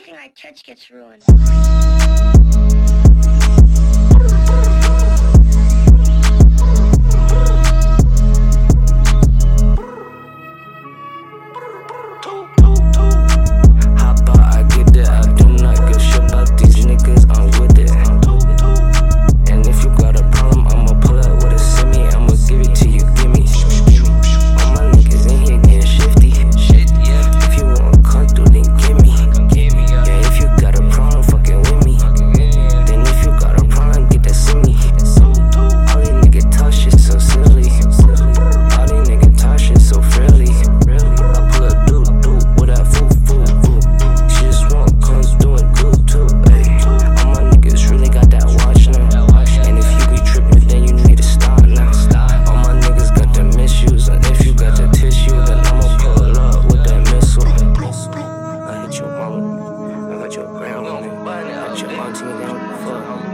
Everything I touch gets ruined. Don't fuck.